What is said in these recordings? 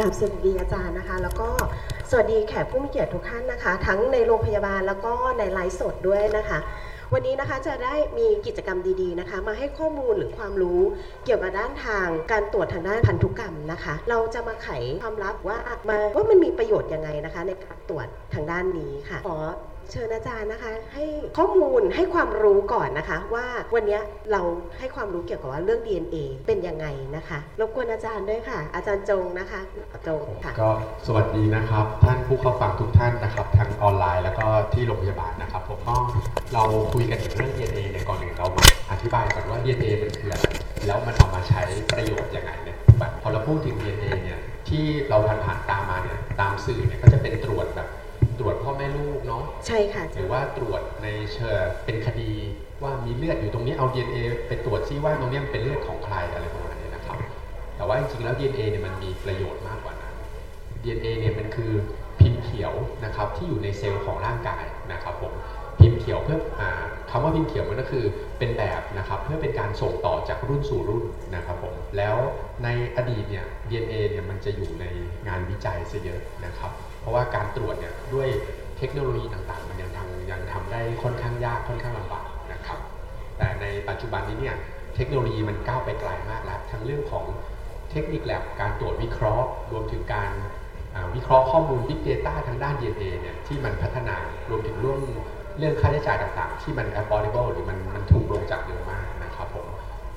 กราบสวัสดีอาจารย์นะคะ แล้วก็สวัสดีแขกผู้มีเกียรติทุกท่านนะคะ ทั้งในโรงพยาบาลแล้วก็ในไลฟ์สดด้วยนะคะ วันนี้นะคะจะได้มีกิจกรรมดีๆนะคะ มาให้ข้อมูลหรือความรู้เกี่ยวกับด้านทางการตรวจทางด้านพันธุกรรมนะคะ เราจะมาไขความลับว่ามาว่ามันมีประโยชน์ยังไงนะคะ ในการตรวจทางด้านนี้ค่ะขอ เชิญอาจารย์นะคะ ให้ข้อมูลให้ความรู้ก่อนนะคะ ว่าวันนี้เราให้ความรู้เกี่ยวกับว่าเรื่อง DNA เป็นยังไงนะคะรบกวนอาจารย์ด้วยค่ะ อาจารย์จงนะคะจงค่ะก็สวัสดีนะครับ ท่านผู้เข้าฟังทุกท่านนะครับทั้งออนไลน์แล้วก็ที่โรงพยาบาลนะครับผมก็เราคุยกันถึงเรื่อง DNA ในยก่อนอื่นเรามาอธิบายก่อนว่า DNA มันคืออะไรแล้วมันเอามาใช้ประโยชน์ยังไงเนี่ยแบบพอเราพูดถึง DNA เนี่ยที่เราผ่านผ่านตามมาเนี่ยตามสื่อเนี่ยก็จะเป็นตรวจแบบ ตรวจพ่อแม่ลูกเนาะใช่ค่ะอาหจารรือย์ว่าตรวจในเชิงเป็นคดีว่ามีเลือดอยู่ตรงนี้เอา DNA ไปตรวจซิว่าตรงนี้มันเป็นเลือดของใครอะไรประมาณนี้นะครับ แต่ว่าจริงๆแล้ว DNA เนี่ยมันมีประโยชน์มากกว่านั้น DNA เนี่ยมันคือพิมพ์เขียวนะครับที่อยู่ในเซลล์ของร่างกายนะครับผมพิมพ์ เขียวเพื่ออาคำว่าพิมพ์เขียวมันก็คือเป็นแบบนะครับเพื่อเป็นการส่งต่อจากรุ่นสู่รุ่นนะครับผมแล้วในอดีตเนี่ย DNA เนี่ยมันจะอยู่ในงานวิจัยซะเยอะนะครับเพราะว่าการตรวจเนี่ยด้วยเทคโนโลยีต่างๆ มันยังทำยังทำได้ค่อนข้างยากค่อนข้างลำบากนะครับแต่ในปัจจุบันนี้เนี่ยเทคโนโลยีมันก้าวไปไกลมากแล้วทั้งเรื่องของเทคนิคแลบการตรวจวิเคราะห์ รวมถึงการวิเคราะห์ข้อมูล Big Data ทางด้าน DNA เนี่ยที่มันพัฒนารวมถึงเรื่อง เรื่องค่าใช้จ่ายต่างๆ ที่มัน affordable หรือมันมันถูกลงจากเดิมมากนะครับผม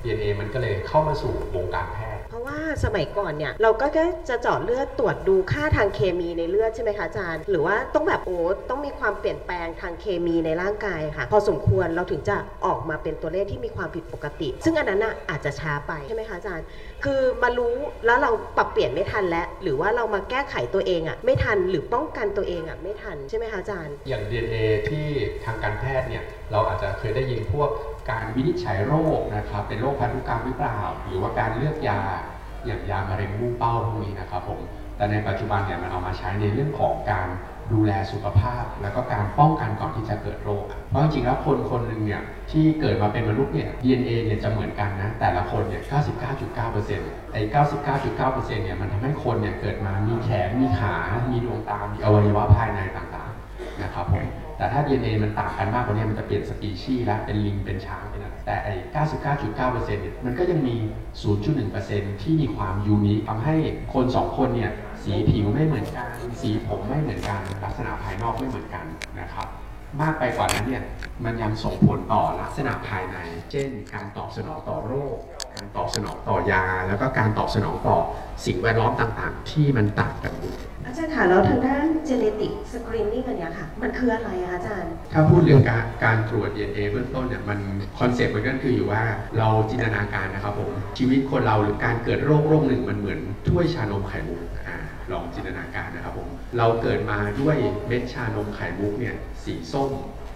DNA มันก็เลยเข้ามาสู่วงการแพทย์ ราะว่าสมัยก่อนเนี่ยเราก็แค่จะเจาะเลือดตรวจดูค่าทางเคมีในเลือดใช่ไหมคะอาจารย์ หรือว่าต้องแบบโอ้ต้องมีความเปลี่ยนแปลงทางเคมีในร่างกายค่ะ พอสมควรเราถึงจะออกมาเป็นตัวเลขที่มีความผิดปกติ ซึ่งอันนั้นน่ะอาจจะช้าไปใช่ไหมคะอาจารย์ คือมารู้แล้วเราปรับเปลี่ยนไม่ทันแล้วหรือว่าเรามาแก้ไขตัวเองอะไม่ทันหรือป้องกันตัวเองอะไม่ทันใช่ไหมคะอาจารย์ อย่าง DNA ที่ทางการแพทย์เนี่ยเราอาจจะเคยได้ยินพวก การวินิจฉัยโรคนะครับ เป็นโรคพันธุกรรมหรือเปล่า หรือว่าการเลือกยาอย่างยามะเร็งมุ่งเป้าพวกนี้นะครับผมแต่ในปัจจุบันเนี่ยมันเอามาใช้ในเรื่องของการดูแลสุขภาพ แล้วก็การป้องกันก่อนที่จะเกิดโรค เพราะจริงๆแล้วคนคนหนึ่งเนี่ยที่เกิดมาเป็นมนุษย์เนี่ย DNA เนี่ยจะเหมือนกันนะ แต่ละคนเนี่ย 99.9%ไอ้99.9%เนี่ยมันทำให้คนเนี่ยเกิดมามีแขน มีขา มีดวงตา มีอวัยวะภายในต่างๆ นะครับผม แต่ถ้า DNA มันต่างกันมากกว่านี้มันจะเปลี่ยนสปีชีส์แล้วเป็นลิงเป็นช้างเป็นอะไรแต่ไอ้99.9%เนี่ยมันก็ยังมี 0.1%ที่มีความยูนิคทำให้คน2คนเนี่ยสีผิวไม่เหมือนกัน สีผมไม่เหมือนกัน ลักษณะภายนอกไม่เหมือนกันนะครับมากไปกว่านั้นเนี่ยมันยังส่งผลต่อลักษณะภายใน เช่น การตอบสนองต่อโรค การตอบสนองต่อยา แล้วก็การตอบสนองต่อสิ่งแวดล้อมต่างๆ ที่มันต่างกันอยู่อาจารย์ค่ะแล้วทางด้าน genetic screening อันเนี้ยค่ะ มันคืออะไรอะคะอาจารย์ ถ้าพูดเรื่องการการตรวจ DNA เบื้องต้นเนี่ยมันconcept มันก็คืออยู่ว่าเราจินตนาการนะครับผมชีวิตคนเราหรือการเกิดโรคโรคหนึ่งมันเหมือนถ้วยชานมไข่มุกอ่าลองจินตนาการนะครับผมเราเกิดมาด้วยเม็ดชานมไข่มุกเนี่ยสีส้ม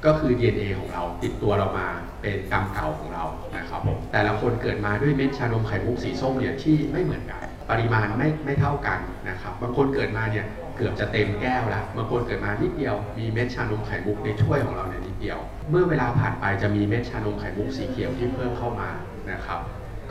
ก็คือ DNA ของเราติดตัวเรามาเป็นกรรมเก่าของเรานะครับผมแต่ละคนเกิดมาด้วยเม็ดชานมไข่มุกสีส้มเนี่ยที่ไม่เหมือนกัน ปริมาณไม่ไม่เท่ากันนะครับบางคนเกิดมาเนี่ยเกือบจะเต็มแก้วแล้วบางคนเกิดมานิดเดียวมีเม็ดชานมไข่มุกในถ้วยของเราเนี่ยนิดเดียว เมื่อเวลาผ่านไปจะมีเม็ดชานมไข่มุกสีเขียวที่เพิ่มเข้ามานะครับ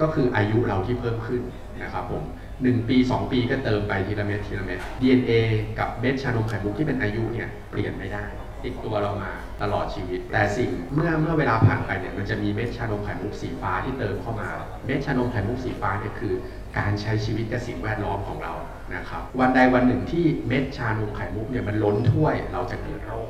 ก็คืออายุเราที่เพิ่มขึ้นนะครับผมหนึ่งปี 2 ปีก็เติมไปทีละเม็ดทีละเม็ด DNA กับเม็ดชานมไข่มุกที่เป็นอายุเนี่ยเปลี่ยนไม่ได้ ติดตัวเรามาตลอดชีวิต แต่สิ่งเมื่อเมื่อเวลาผ่านไปเนี่ยมันจะมีเม็ดชานมไข่มุกสีฟ้าที่เติมเข้ามา เม็ดชานมไข่มุกสีฟ้าเนี่ยคือ การใช้ชีวิตกับสิ่งแวดล้อมของเรานะครับวันใดวันหนึ่งที่เม็ดชานมไข่มุกเนี่ยมันล้นถ้วยเราจะเกิดโรค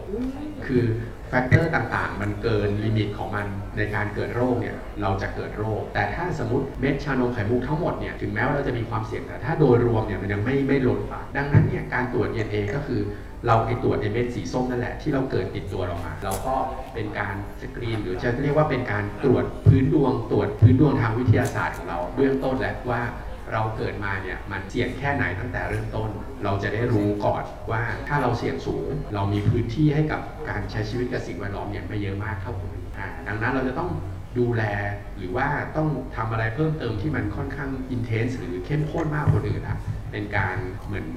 คือ factor ต่างๆ มันเกิน limit ของมันในการเกิดโรคเนี่ยเราจะเกิดโรค แต่ถ้าสมมติเม็ดชานมไข่มุกทั้งหมดเนี่ยถึงแม้ว่าเราจะมีความเสี่ยงแต่ถ้าโดยรวมเนี่ยมันยังไม่ไม่ล้นฝาดังนั้นเนี่ยการตรวจ DNA ก็คือ เราไปตรวจในเม็ดสีส้มนั่นแหละที่เราเกิดติดตัวเรามา เราก็เป็นการสกรีน หรือจะเรียกว่าเป็นการตรวจพื้นดวงตรวจพื้นดวงทางวิทยาศาสตร์ของเราเบื้องต้นแล้วว่าเราเกิดมาเนี่ยมันเสี่ยงแค่ไหนตั้งแต่เริ่มต้น เราจะได้รู้ก่อนว่าถ้าเราเสี่ยงสูง เรามีพื้นที่ให้กับการใช้ชีวิตกับสิ่งแวดล้อมเนี่ยไม่เยอะมากเท่าคนอื่นดังนั้นเราจะต้องดูแลหรือว่าต้องทำอะไรเพิ่มเติมที่มันค่อนข้างอินเทนส์หรือเข้มข้นมากกว่าคนอื่นอะเป็นการเหมือน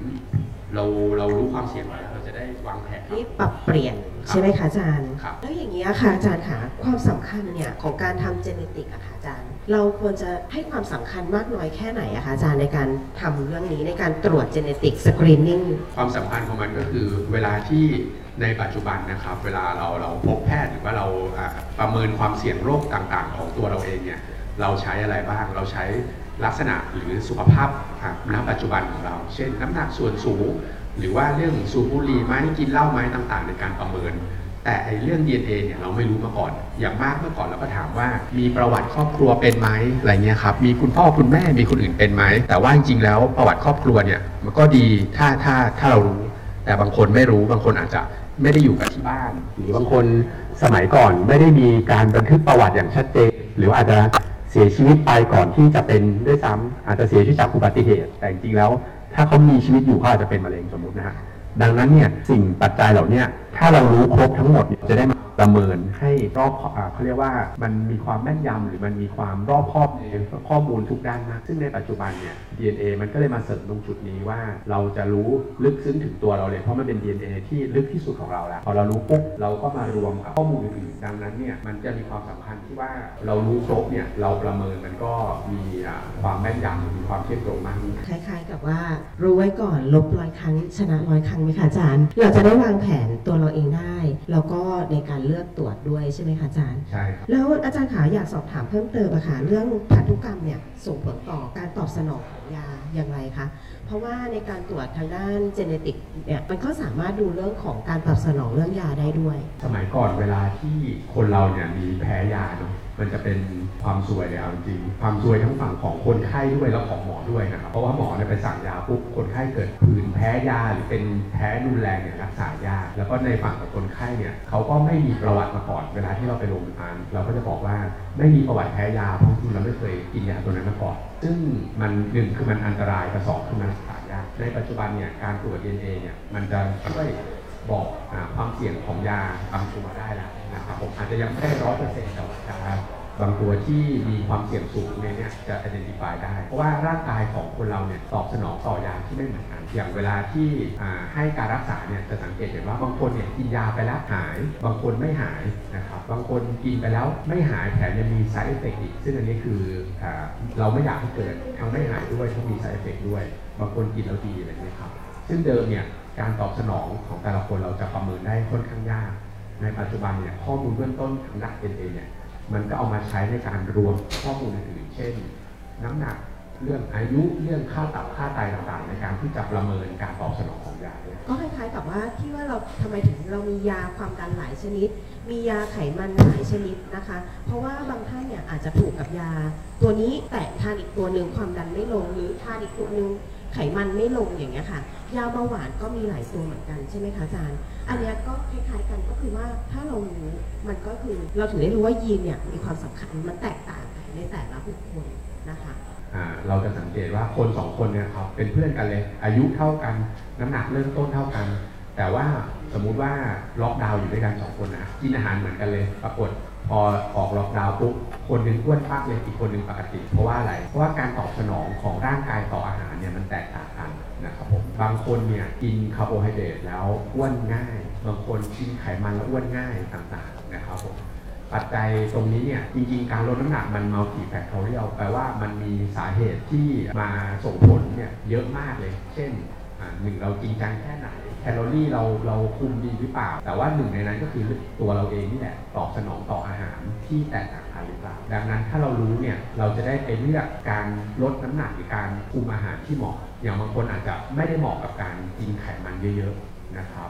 เราเรารู้ความเสี่ยงไว้เรา จะได้วางแผนนี่ปรับเปลี่ยนใช่ไหมคะอาจารย์ ครับ แล้วอย่างนี้ยค่ะอาจารย์ค่ะความสำคัญเนี่ยของการทำ genetic อะค่ะอาจารย์ เราควรจะให้ความสำคัญมากน้อยแค่ไหนอะคะอาจารย์ในการทำเรื่องนี้ในการตรวจ genetic screening ความสำคัญของมันก็คือเวลาที่ในปัจจุบันนะครับ เวลาเราเราพบแพทย์หรือว่าเราอ่าประเมินความเสี่ยงโรคต่างๆ ของตัวเราเองเนี่ยเราใช้อะไรบ้าง เราใช้ลักษณะหรือสุขภาพอะณปัจจุบันของเรา เช่น น้ำหนักส่วนสูง หรือว่าเรื่องสูบบุหรี่ไหมกินเหล้าไหมต่างๆ ในการประเมิน แต่ไอเรื่อง DNA เนี่ยเราไม่รู้มาก่อน อย่างมากเมื่อก่อนเราก็ถามว่า มีประวัติครอบครัวเป็นไหมอะไรเงี้ยครับมีคุณพ่อคุณแม่มีคนอื่นเป็นไหมแต่ว่าจริงๆแล้วประวัติครอบครัวเนี่ยมันก็ดีถ้าถ้าถ้าเรารู้ แต่บางคนไม่รู้บางคนอาจจะไม่ได้อยู่กับที่บ้าน หรือบางคนสมัยก่อนไม่ได้มีการบันทึกประวัติอย่างชัดเจน หรืออาจจะเสียชีวิตไปก่อนที่จะเป็นด้วยซ้ำอาจจะเสียชีวิตจากอุบัติเหตุ แต่จริงๆแล้ว ถ้าเขามีชีวิตอยู่เขาอาจจะเป็นมะเร็งสมมตินะฮะดังนั้นเนี่ยสิ่งปัจจัยเหล่านี้ถ้าเรารู้ครบทั้งหมดเนี่ยจะได้มา ประเมินให้รอบเขาเรียกว่ามันมีความแม่นยำหรือมันมีความรอบคอบในข้อมูลทุกด้านมากซึ่งในปัจจุบันเนี่ย DNA มันก็เลยมาเสริมตรงจุดนี้ว่าเราจะรู้ลึกซึ้งถึงตัวเราเลยเพราะมันเป็น DNA ที่ลึกที่สุดของเราแล้วพอเรารู้ปุ๊บเราก็มารวมกับข้อมูลอื่นๆดังนั้นเนี่ยมันจะมีความสำคัญที่ว่าเรารู้ครบเนี่ยเราประเมินมันก็มีความแม่นยำมีความเที่ยงตรงมากขึ้นคล้ายๆ กับว่ารู้ไว้ก่อนลบร้อยครั้งชนะร้อยครั้งไหมคะอาจารย์ เราจะได้วางแผนตัวเราเองได้ แล้วก็ในการเลือกตรวจด้วยใช่ไหมคะอาจารย์ ใช่ครับ แล้วอาจารย์ขาอยากสอบถามเพิ่มเติมอะค่ะเรื่องพันธุกรรมเนี่ยส่งผลต่อการตอบสนองของยาอย่างไรคะเพ ราะว่าในการตรวจทางด้านเจเนติกเนี่ยมันก็สามารถดูเรื่องของการตอบสนองเรื่องยาได้ด้วย สมัยก่อนเวลาที่คนเราเนี่ยมีแพ้ยาเนาะมันจะเป็นความซวยเลยเอาจริงความซวยทั้งฝั่งของคนไข้ด้วยแล้วของหมอด้วยนะครับเพราะว่าหมอเนี่ยไปสั่งยาปุ๊บคนไข้เกิดผื่นแพ้ยาหรือเป็นแพ้รุนแรงเนี่ยรักษายากแล้วก็ในฝั่งของคนไข้เนี่ยเขาก็ไม่มีประวัติมาก่อนเวลาที่เราไปโรงพยาบาลเราก็จะบอกว่าไม่มีประวัติแพ้ยาเพราะจริงเราไม่เคยกินยาตัวนั้นมาก่อนซึ่งมันหนึ่งคือมันอันตรายกับสองคือมันรักษา ในปัจจุบันเนี่ยการตรวจ DNA เนี่ยมันจะช่วยบอกอความเสี่ยงของยาบางตัวได้แล้วนะครับผมอาจจะยังไม่ได้ร้อยเปอร์เซ็นต์แต่ว่า บางตัวที่มีความเสี่ยงสูงเนี่ยจะ identify ได้ เพราะว่าร่างกายของคนเราเนี่ยตอบสนองต่อยาที่ไม่เหมือนกัน อย่างเวลาที่ให้การรักษาเนี่ยจะสังเกตเห็นว่าบางคนเนี่ยกินยาไปแล้วหาย บางคนไม่หายนะครับ บางคนกินไปแล้วไม่หายแถมยังมี side effect อีก ซึ่งอันนี้คืออเราไม่อยากให้เกิดทั้งไม่หายด้วยทั้งมี side effect ด้วย บางคนกินแล้วดีอะไรเงี้ยครับ ซึ่งเดิมเนี่ยการตอบสนองของแต่ละคนเราจะประเมินได้ค่อนข้างยาก ในปัจจุบันเนี่ยข้อมูลเบื้องต้นทางด้าน DNA เนี่ย มันก็เอามาใช้ในการรวมข้อมูลอื่นเช่น น้ำหนักเรื่องอายุเรื่องค่าตับค่าไตต่างๆ ในการที่จะประเมินการตอบสนองของยาก็คล้ายๆกับว่าที่ว่าเราทำไมถึงเรามียาความดันหลายชนิด มียาไขมันหลายชนิดนะคะ เพราะว่าบางท่านเนี่ยอาจจะผูกกับยา ตัวนี้แต่ทานอีกตัวหนึ่งความดันไม่ลงหรือทานอีกตัวหนึ่ง ไขมันไม่ลงอย่างเงี้ยค่ะ ยาเบาหวานก็มีหลายตัวเหมือนกันใช่ไหมคะอาจารย์ อันเนี้ยก็คล้ายๆกันก็คือว่าถ้าเรารู้มันก็คือเราถึงได้รู้ว่ายีนเนี่ยมีความสำคัญมันแตกต่างกันในแต่ละบุคคลนะคะเราจะสังเกตว่าคนสองคนเนี่ยครับเป็นเพื่อนกันเลย อายุเท่ากัน น้ำหนักเริ่มต้นเท่ากัน แต่ว่า สมมุติว่าล็อกดาวน์อยู่ด้วยกันสองคนนะกินอาหารเหมือนกันเลย ปรากฏพอออกล็อกดาวน์ปุ๊บคนหนึ่งอ้วนปักเลยอีกคนหนึ่งปกติ เพราะว่าอะไร เพราะว่าการตอบสนองของร่างกายต่ออาหารเนี่ยมันแตกต่างกันนะครับผมบางคนเนี่ยกินคาร์โบไฮเดรตแล้วอ้วนง่าย บางคนกินไขมันแล้วอ้วนง่ายต่างๆนะครับผมปัจจัยตรงนี้เนี่ยจริงๆ การลดน้ำหนักมัน multifactorial แปลว่ามันมีสาเหตุที่มาส่งผลเนี่ยเยอะมากเลย เช่นหนึ่งเราจริงจังแค่ไหน แคลอรี่เราเราคุมดีหรือเปล่า แต่ว่าหนึ่งในนั้นก็คือตัวเราเองนี่แหละตอบสนองต่ออาหารที่แตกต่างกันหรือเปล่า ดังนั้นถ้าเรารู้เนี่ยเราจะได้ไปเลือกการลดน้ำหนักหรือการคุมอาหารที่เหมาะ อย่างบางคนอาจจะไม่ได้เหมาะกับการกินไขมันเยอะๆนะครับ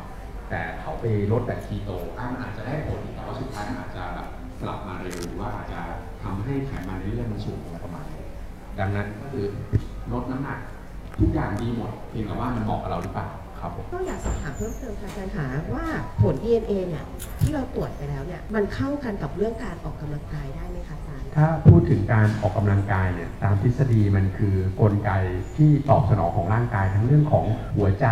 แต่เขาไปลดแบบคีโตอะมันอาจจะได้ผลแต่ว่าสุดท้ายอาจจะแบบกลับมาเร็วหรือว่าอาจจะทำให้ไขมันในเลือดมันสูงประมาณนี้ดังนั้นก็คือลดน้ำหนักทุกอย่างดีหมดเพียงแต่ว่ามันเหมาะกับเราหรือเปล่า ครับผมก็อยากสอบถามเพิ่มเติมค่ะอาจารย์คะว่าผล DNA เนี่ยที่เราตรวจไปแล้วเนี่ยมันเข้ากันกับเรื่องการออกกำลังกายได้ไหมคะอาจารย์ ถ้าพูดถึงการออกกำลังกายเนี่ยตามทฤษฎีมันคือกลไกที่ตอบสนองของร่างกายทั้งเรื่องของหัวใจ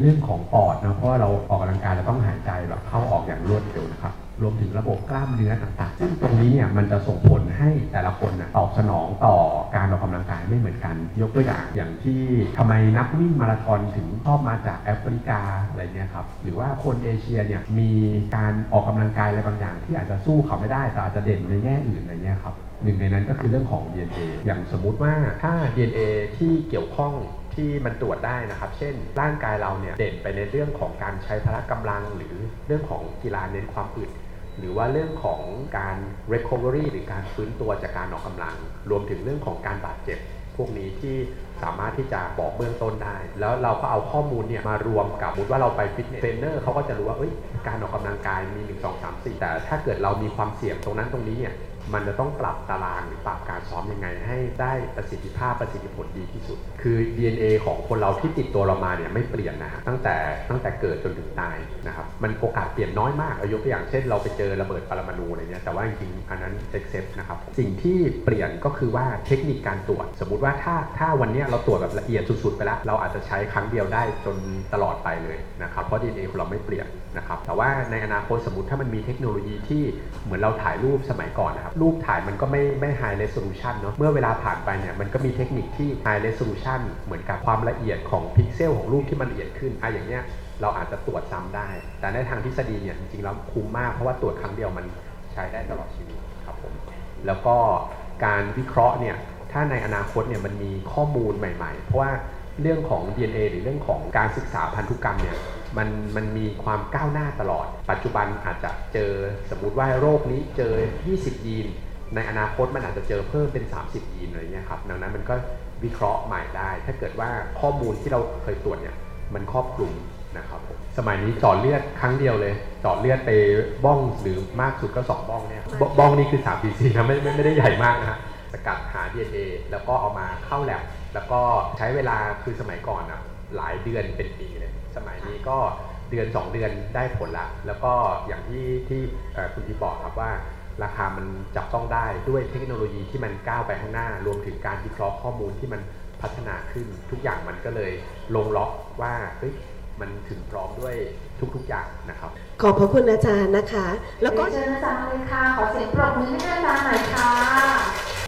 เรื่องของปอดนะเพราะว่าเราออกกำลังกายเราต้องหายใจแบบเข้าออกอย่างรวดเร็วนะครับ รวมถึงระบบกล้ามเนื้อต่างๆซึ่งตรงนี้เนี่ยมันจะส่งผลให้แต่ละคนนะตอบสนองต่อการออกกำลังกายไม่เหมือนกัน ยกตัวอย่างอย่างที่ทำไมนักวิ่งมาราธอนถึงชอบมาจากแอฟริกาอะไรเนี่ยครับหรือว่าคนเอเชียเนี่ยมีการออกกำลังกายอะไรบางอย่าง ที่อาจจะสู้เขาไม่ได้แต่อาจจะเด่นในแง่อื่นอะไรเงี้ยครับหนึ่งในนั้นก็คือเรื่องของ DNA อย่างสมมุติว่าถ้า DNA ที่เกี่ยวข้องที่มันตรวจได้นะครับ เช่น ร่างกายเราเนี่ยเด่นไปในเรื่องของการใช้พละกำลัง หรือเรื่องของกีฬาเน้นความอึด หรือว่าเรื่องของการ recovery หรือการฟื้นตัวจากการออกกำลัง รวมถึงเรื่องของการบาดเจ็บ พวกนี้ที่สามารถที่จะบอกเบื้องต้นได้ แล้วเราก็เอาข้อมูลเนี่ยมารวมกับสมมติว่าเราไปฟิตเนสเทรนเนอร์เขาก็จะรู้ว่าเอ้ยการออกกำลังกายมี 1 2 3 4 แต่ถ้าเกิดเรามีความเสี่ยงตรงนั้นตรงนี้เนี่ย มันจะต้องปรับตารางหรือปรับการซ้อมยังไง ให้ได้ประสิทธิภาพประสิทธิผลดีที่สุด คือ DNA ของคนเราที่ติดตัวเรามาเนี่ยไม่เปลี่ยนนะฮะตั้งแต่ตั้งแต่เกิดจนถึงตายนะครับมันโอกาสเปลี่ยนน้อยมากอายกตัวอย่างเช่นเราไปเจอระเบิดปรมาณูอะไรเนี่ยแต่ว่าจริงๆอันนั้นเอ็กเซปนะครับสิ่งที่เปลี่ยนก็คือว่าเทคนิคการตรวจ สมมุติว่าถ้าถ้าวันนี้เราตรวจแบบละเอียดสุดๆไปแล้วเราอาจจะใช้ครั้งเดียวได้จนตลอดไปเลยนะครับเพราะ DNA ของเราไม่เปลี่ยน นะครับแต่ว่าในอนาคตสมมติถ้ามันมีเทคโนโลยีที่เหมือนเราถ่ายรูปสมัยก่อนนะครับรูปถ่ายมันก็ไม่ไม่ high resolution เนอะเมื่อเวลาผ่านไปเนี่ยมันก็มีเทคนิคที่ high resolution เหมือนกับความละเอียดของพิกเซลของรูปที่มันละเอียดขึ้นอะอย่างเนี้ยเราอาจจะตรวจซ้ำได้ แต่ในทางทฤษฎีเนี่ยจริงๆแล้วคุ้มมากเพราะว่าตรวจครั้งเดียวมันใช้ได้ตลอดชีวิตครับผมแล้วก็การวิเคราะห์เนี่ยถ้าในอนาคตเนี่ยมันมีข้อมูลใหม่ ๆ เพราะว่าเรื่องของ DNA หรือเรื่องของการศึกษาพันธุกรรมเนี่ย มันมันมีความก้าวหน้าตลอด ปัจจุบันอาจจะเจอสมมุติว่าโรคนี้เจอ 20 ยีน ในอนาคตมันอาจจะเจอเพิ่มเป็น 30 ยีนอะไรเงี้ยครับดังนั้นมันก็วิเคราะห์ใหม่ได้ ถ้าเกิดว่าข้อมูลที่เราเคยตรวจเนี่ยมันครอบคลุมนะครับผมสมัยนี้เจาะเลือดครั้งเดียวเลยเจาะเลือดไปบ้องหรือมากสุดก็ 2 บ้องเนี่ยบบ้องนี่คือ3 cc นะไม่ไม่ไม่ได้ใหญ่มากนะฮะสกัดหา DNA แล้วก็เอามาเข้าแลบแล้วก็ใช้เวลาคือสมัยก่อนอะหลายเดือนเป็นปีเลย สมัยนี้ก็เดือน 2 เดือนได้ผลละ แล้วก็อย่างที่ที่คุณที่บอกครับว่าราคามันจับต้องได้ด้วยเทคโนโลยีที่มันก้าวไปข้างหน้า รวมถึงการวิเคราะห์ข้อมูลที่มันพัฒนาขึ้น ทุกอย่างมันก็เลยลงล็อกว่าเฮ้ยมันถึงพร้อมด้วยทุกๆอย่างนะครับ ขอบพระคุณอาจารย์นะคะ แล้วก็เรียนเชิญอาจารย์เลยค่ะ ขอเสียงปรบมือให้อาจารย์หน่อยค่ะ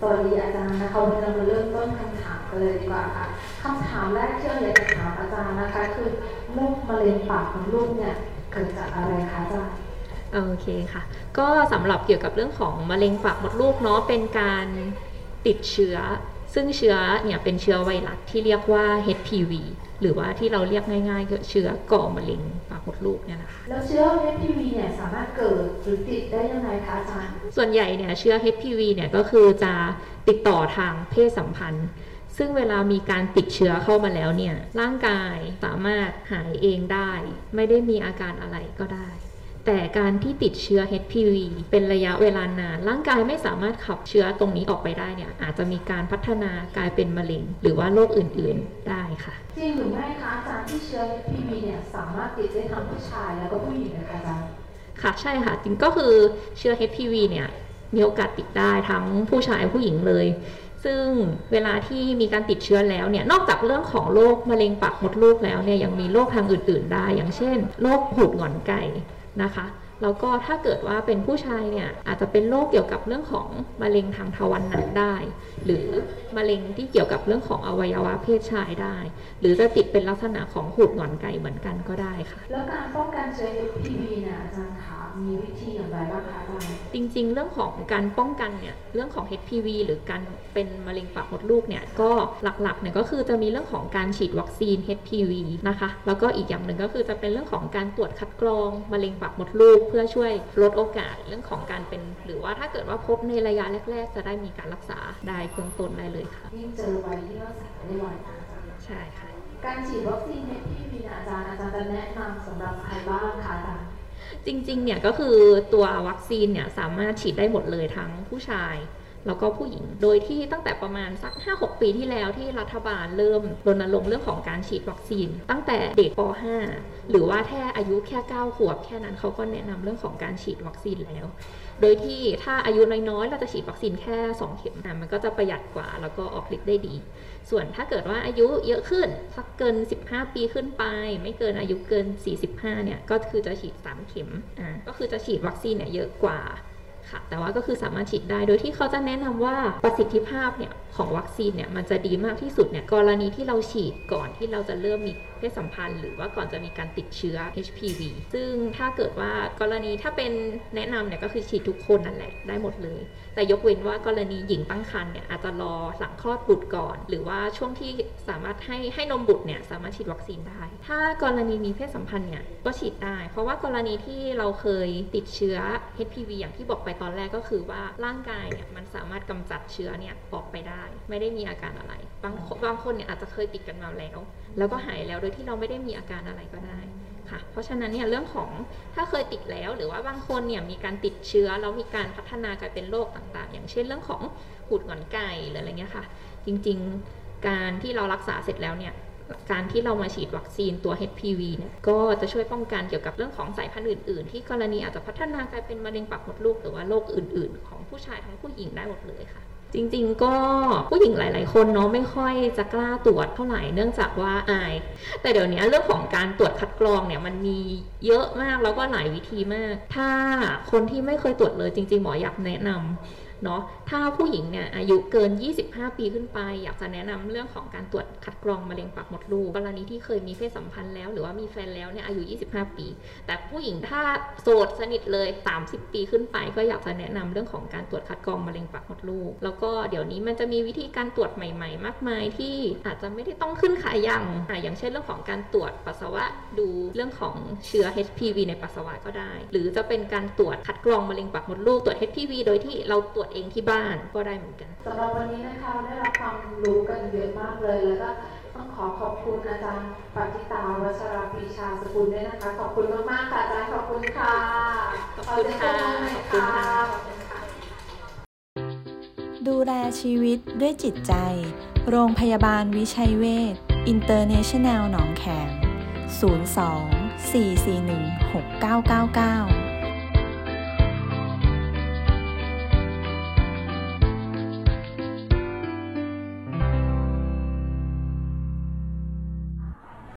สวัสดีอาจารย์นะคะวันนี้เรามาเริ่มต้นคำถามกันเลยดีกว่าค่ะ คำถามแรกที่เราอยากจะถามอาจารย์นะคะ คือโรคมะเร็งปากของลูกเนี่ยเกิดจากอะไรคะอาจารย์โอเคค่ะ ก็สำหรับเกี่ยวกับเรื่องของมะเร็งปากมดลูกเนาะเป็นการติดเชื้อ ซึ่งเชื้อเนี่ยเป็นเชื้อไวรัสที่เรียกว่า HPV หรือว่าที่เราเรียกง่ายๆก็เชื้อก่อมะเร็งปากมดลูกเนี่ยนะคะแล้วเชื้อ HPV เนี่ยสามารถเกิดหรือติดได้ยังไงคะอาจารย์ส่วนใหญ่เนี่ยเชื้อ HPV เนี่ยก็คือจะติดต่อทางเพศสัมพันธ์ ซึ่งเวลามีการติดเชื้อเข้ามาแล้วเนี่ย ร่างกายสามารถหายเองได้ ไม่ได้มีอาการอะไรก็ได้ แต่การที่ติดเชื้อ HPV เป็นระยะเวลานาน ร่างกายไม่สามารถขับเชื้อตรงนี้ออกไปได้เนี่ย อาจจะมีการพัฒนากลายเป็นมะเร็ง หรือว่าโรคอื่นๆได้ค่ะ จริงหรือไม่คะอาจารย์ที่เชื้อ HPV เนี่ยสามารถติดได้ทั้งผู้ชายแล้วก็ผู้หญิงนะคะอาจารย์ค่ะใช่ค่ะจริงก็คือเชื้อ HPV เนี่ยมีโอกาสติดได้ทั้งผู้ชายผู้หญิงเลย ซึ่งเวลาที่มีการติดเชื้อแล้วเนี่ยนอกจากเรื่องของโรคมะเร็งปากมดลูกแล้วเนี่ยยังมีโรคทางอื่น ๆ ได้ อย่างเช่นโรคหูดหงอนไก่นะคะแล้วก็ถ้าเกิดว่าเป็นผู้ชายเนี่ยอาจจะเป็นโรคเกี่ยวกับเรื่องของมะเร็งทางทวารหนักได้ หรือมะเร็งที่เกี่ยวกับเรื่องของอวัยวะเพศชายได้ หรือจะติดเป็นลักษณะของหูดหงอนไก่เหมือนกันก็ได้ค่ะ แล้วการป้องกันเชื้อ HPV เนี่ยอาจารย์คะ มีวิธีอย่างไรบ้างคะอาจารย์จริงๆ เรื่องของการป้องกันเนี่ยเรื่องของ HPV หรือการเป็นมะเร็งปากมดลูกเนี่ยก็หลักๆเนี่ยก็คือจะมีเรื่องของการฉีดวัคซีน HPV นะคะแล้วก็อีกอย่างหนึ่งก็คือจะเป็นเรื่องของการตรวจคัดกรองมะเร็งปากมดลูก เพื่อช่วยลดโอกาสเรื่องของการเป็น หรือว่าถ้าเกิดว่าพบในระยะแรก ๆ จะได้มีการรักษาได้เบื้องต้นได้เลยค่ะยิ่งเจอไวยิ่งรักษาได้ไวนะอาจารย์ใช่ค่ะ การฉีดวัคซีน HPV เนี่ยอาจารย์อาจารย์จะแนะนำสำหรับใครบ้างคะอาจารย์ จริงๆเนี่ยก็คือตัววัคซีนเนี่ยสามารถฉีดได้หมดเลยทั้งผู้ชาย แล้วก็ผู้หญิง โดยที่ตั้งแต่ประมาณสัก 5-6 ปีที่แล้วที่รัฐบาลเริ่มรณรงค์เรื่องของการฉีดวัคซีน ตั้งแต่เด็กป .5 หรือว่าแค่อายุแค่ 9 ขวบ แค่นั้นเขาก็แนะนำเรื่องของการฉีดวัคซีนแล้ว โดยที่ถ้าอายุน้อยๆ เราจะฉีดวัคซีนแค่ 2 เข็มอะมันก็จะประหยัดกว่า แล้วก็ออกฤทธิ์ได้ดี ส่วนถ้าเกิดว่าอายุเยอะขึ้นสักเกิน 15 ปีขึ้นไป ไม่เกินอายุเกิน 45เนี่ยก็คือจะฉีด 3 เข็มอ่าก็คือจะฉีดวัคซีนเนี่ยเยอะกว่า ค่ะ แต่ว่าก็คือสามารถฉีดได้ โดยที่เขาจะแนะนำว่าประสิทธิภาพเนี่ยของวัคซีนเนี่ยมันจะดีมากที่สุดเนี่ยกรณีที่เราฉีดก่อนที่เราจะเริ่มมีเพศสัมพันธ์ หรือว่าก่อนจะมีการติดเชื้อ HPV ซึ่งถ้าเกิดว่ากรณีถ้าเป็นแนะนำเนี่ยก็คือฉีดทุกคนนั่นแหละได้หมดเลย แต่ยกเว้นว่ากรณีหญิงตั้งครรภ์เนี่ยอาจจะรอหลังคลอดบุตรก่อน หรือว่าช่วงที่สามารถให้ให้นมบุตรเนี่ยสามารถฉีดวัคซีนได้ ถ้ากรณีมีเพศสัมพันธ์เนี่ยก็ฉีดได้ เพราะว่ากรณีที่เราเคยติดเชื้อ HPV อย่างที่บอกไปตอนแรกก็คือว่าร่างกายเนี่ยมันสามารถกำจัดเชื้อเนี่ยออกไปได้ ไม่ได้มีอาการอะไร บางคนบางคนเนี่ยอาจจะเคยติดกันมาแล้ว แล้วก็หายแล้วโดยที่เราไม่ได้มีอาการอะไรก็ได้ค่ะ เพราะฉะนั้นเนี่ยเรื่องของถ้าเคยติดแล้วหรือว่าบางคนเนี่ยมีการติดเชื้อแล้วมีการพัฒนากลายเป็นโรคต่างๆ อย่างเช่นเรื่องของหูดหงอนไก่หรืออะไรเงี้ยค่ะ จริงๆการที่เรารักษาเสร็จแล้วเนี่ย การที่เรามาฉีดวัคซีนตัว HPV เนี่ยก็จะช่วยป้องกันเกี่ยวกับเรื่องของสายพันธุ์อื่น ๆ ที่กรณีอาจจะพัฒนากลายเป็นมะเร็งปากมดลูกหรือว่าโรคอื่น ๆ ของผู้ชายทั้งผู้หญิงได้หมดเลยค่ะจริงๆ ก็ผู้หญิงหลาย ๆ คนเนาะไม่ค่อยจะกล้าตรวจเท่าไหร่เนื่องจากว่าอาย แต่เดี๋ยวนี้เรื่องของการตรวจคัดกรองเนี่ยมันมีเยอะมากแล้วก็หลายวิธีมาก ถ้าคนที่ไม่เคยตรวจเลยจริง ๆ หมออยากแนะนำ เนาะถ้าผู้หญิงเนี่ยอายุเกิน 25 ปีขึ้นไป อยากจะแนะนำเรื่องของการตรวจคัดกรองมะเร็งปากมดลูกกรณีที่เคยมีเพศสัมพันธ์แล้ว หรือว่ามีแฟนแล้วเนี่ยอายุ 25 ปี แต่ผู้หญิงถ้าโสดสนิทเลย 30 ปีขึ้นไป ก็อยากจะแนะนำเรื่องของการตรวจคัดกรองมะเร็งปากมดลูก แล้วก็เดี๋ยวนี้มันจะมีวิธีการตรวจใหม่ ๆ มากมายที่อาจจะไม่ได้ต้องขึ้นขายังอะอย่างเช่นเรื่องของการตรวจปัสสาวะดูเรื่องของเชื้อ HPV ในปัสสาวะก็ได้ หรือจะเป็นการตรวจคัดกรองมะเร็งปากมดลูกตรวจ HPV โดยที่เราตรวจเองที่บ้านก็ได้เหมือนกันสำหรับวันนี้นะคะได้รับความรู้กันเยอะมากเลย แล้วก็ต้องขอขอบคุณอาจารย์ปฏิตาวัชราปีชาสกุลด้วยนะคะ ขอบคุณมากๆค่ะอาจารย์ขอบคุณค่ะขอบคุณค่ะขอบคุณค่ะขอบคุณค่ะดูแลชีวิตด้วยจิตใจ โรงพยาบาลวิชัยเวชอินเตอร์เนชั่นแนลหนองแขม02 441 6999